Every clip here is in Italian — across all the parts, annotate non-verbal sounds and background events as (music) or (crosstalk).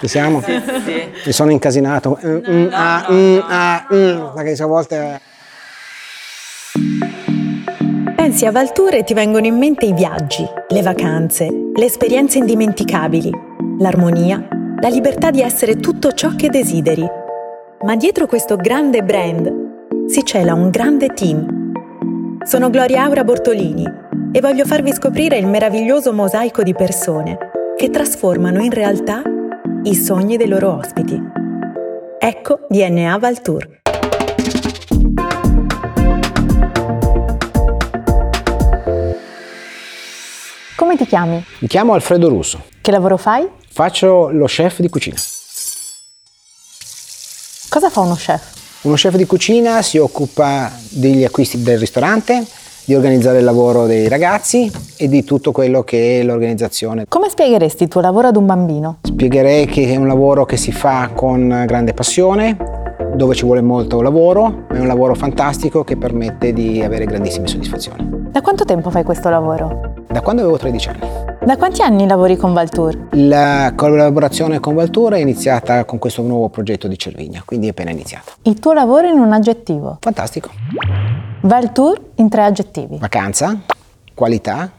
Ci siamo? Sì, sì. Mi sono incasinato. Mm, mm, ah, mm, ah, mm, perché a volte... Pensi a Valtour e ti vengono in mente i viaggi, le vacanze, le esperienze indimenticabili, l'armonia, la libertà di essere tutto ciò che desideri. Ma dietro questo grande brand si cela un grande team. Sono Gloria Aura Bortolini e voglio farvi scoprire il meraviglioso mosaico di persone che trasformano in realtà i sogni dei loro ospiti. Ecco DNA Valtour. Come ti chiami? Mi chiamo Alfredo Russo. Che lavoro fai? Faccio lo chef di cucina. Cosa fa uno chef? Uno chef di cucina si occupa degli acquisti del ristorante, di organizzare il lavoro dei ragazzi e di tutto quello che è l'organizzazione. Come spiegheresti il tuo lavoro ad un bambino? Spiegherei che è un lavoro che si fa con grande passione, dove ci vuole molto lavoro, ma è un lavoro fantastico che permette di avere grandissime soddisfazioni. Da quanto tempo fai questo lavoro? Da quando avevo 13 anni. Da quanti anni lavori con Valtour? La collaborazione con Valtour è iniziata con questo nuovo progetto di Cervigna, quindi è appena iniziato. Il tuo lavoro in un aggettivo. Fantastico. Valtour in tre aggettivi. Vacanza, qualità,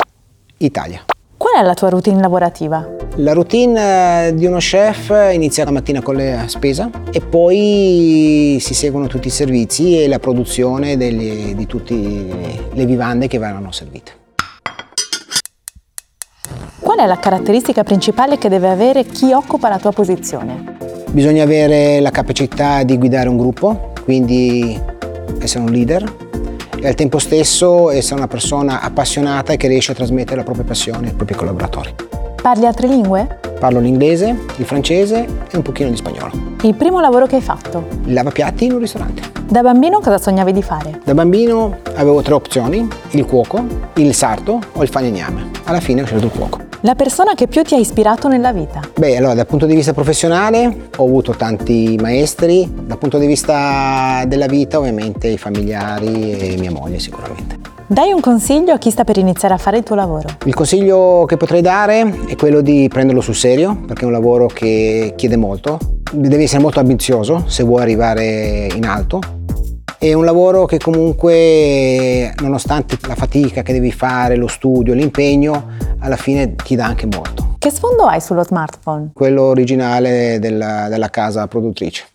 Italia. Qual è la tua routine lavorativa? La routine eh, di uno chef inizia la mattina con la spesa e poi si seguono tutti i servizi e la produzione delle, di tutte le vivande che verranno servite. Qual è la caratteristica principale che deve avere chi occupa la tua posizione? Bisogna avere la capacità di guidare un gruppo, quindi essere un leader e al tempo stesso essere una persona appassionata e che riesce a trasmettere la propria passione ai propri collaboratori. Parli altre lingue? Parlo l'inglese, il francese e un pochino di spagnolo. Il primo lavoro che hai fatto? Il lavapiatti in un ristorante. Da bambino cosa sognavi di fare? Da bambino avevo tre opzioni, il cuoco, il sarto o il falegname. Alla fine ho scelto il cuoco. La persona che più ti ha ispirato nella vita? Beh, allora dal punto di vista professionale ho avuto tanti maestri, dal punto di vista della vita ovviamente i familiari e mia moglie sicuramente. Dai un consiglio a chi sta per iniziare a fare il tuo lavoro. Il consiglio che potrei dare è quello di prenderlo sul serio perché è un lavoro che chiede molto, devi essere molto ambizioso se vuoi arrivare in alto è un lavoro che comunque, nonostante la fatica che devi fare, lo studio, l'impegno, alla fine ti dà anche molto. Che sfondo hai sullo smartphone? Quello originale della, della casa produttrice.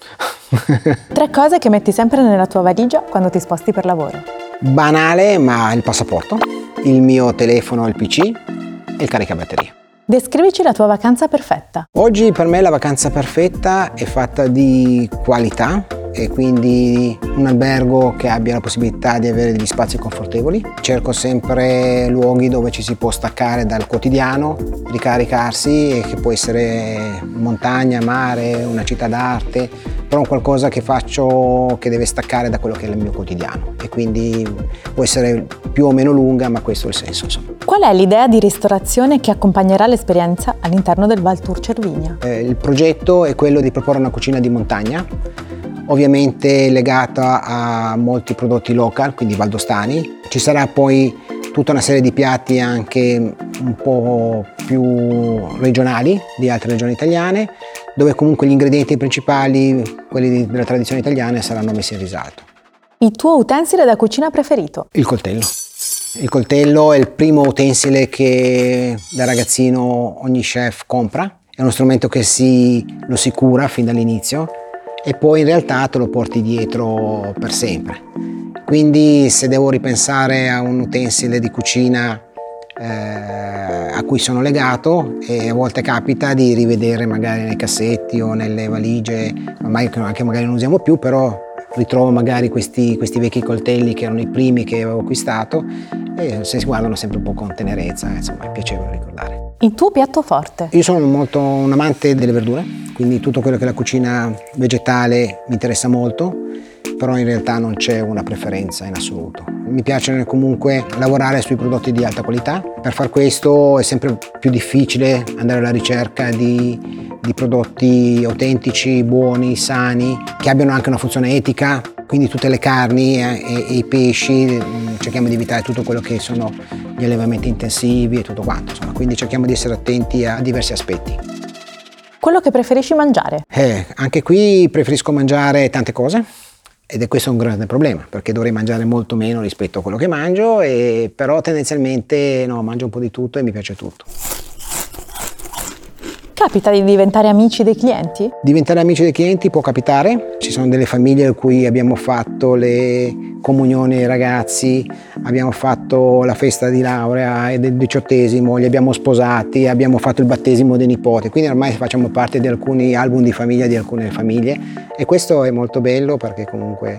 (laughs) Tre cose che metti sempre nella tua valigia quando ti sposti per lavoro. Banale, ma il passaporto, il mio telefono, il PC e il caricabatterie. Descrivici la tua vacanza perfetta. Oggi per me la vacanza perfetta è fatta di qualità, e quindi un albergo che abbia la possibilità di avere degli spazi confortevoli. Cerco sempre luoghi dove ci si può staccare dal quotidiano, ricaricarsi e che può essere montagna, mare, una città d'arte, però qualcosa che faccio che deve staccare da quello che è il mio quotidiano e quindi può essere più o meno lunga, ma questo è il senso. Insomma. Qual è l'idea di ristorazione che accompagnerà l'esperienza all'interno del Val Tour Cervigna? Eh, il progetto è quello di proporre una cucina di montagna ovviamente legata a molti prodotti local, quindi valdostani. Ci sarà poi tutta una serie di piatti anche un po' più regionali di altre regioni italiane, dove comunque gli ingredienti principali, quelli della tradizione italiana, saranno messi in risalto. Il tuo utensile da cucina preferito? Il coltello. Il coltello è il primo utensile che da ragazzino ogni chef compra. È uno strumento che si, lo si cura fin dall'inizio e poi in realtà te lo porti dietro per sempre. Quindi se devo ripensare a un utensile di cucina eh, a cui sono legato e a volte capita di rivedere magari nei cassetti o nelle valigie, ormai che magari non usiamo più, però ritrovo magari questi, questi, vecchi coltelli che erano i primi che avevo acquistato e se si guardano sempre un po' con tenerezza, insomma è piacevole ricordare. Il tuo piatto forte? Io sono molto un amante delle verdure, quindi tutto quello che è la cucina vegetale mi interessa molto, però in realtà non c'è una preferenza in assoluto. Mi piace comunque lavorare sui prodotti di alta qualità, per far questo è sempre più difficile andare alla ricerca di, di prodotti autentici, buoni, sani, che abbiano anche una funzione etica, quindi tutte le carni e, e, i pesci mm, cerchiamo di evitare tutto quello che sono gli allevamenti intensivi e tutto quanto, insomma, quindi cerchiamo di essere attenti a diversi aspetti. quello che preferisci mangiare? Eh, anche qui preferisco mangiare tante cose ed è questo un grande problema perché dovrei mangiare molto meno rispetto a quello che mangio, e, però tendenzialmente no, mangio un po' di tutto e mi piace tutto. Capita di diventare amici dei clienti? Diventare amici dei clienti può capitare, ci sono delle famiglie in cui abbiamo fatto le comunioni ai ragazzi, abbiamo fatto la festa di laurea del diciottesimo, li abbiamo sposati, abbiamo fatto il battesimo dei nipoti, quindi ormai facciamo parte di alcuni album di famiglia di alcune famiglie e questo è molto bello perché comunque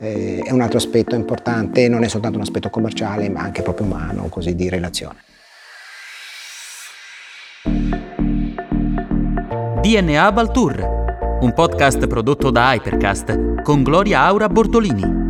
eh, è un altro aspetto importante, non è soltanto un aspetto commerciale ma anche proprio umano, così di relazione. DNA Baltour, un podcast prodotto da Hypercast con Gloria Aura Bortolini.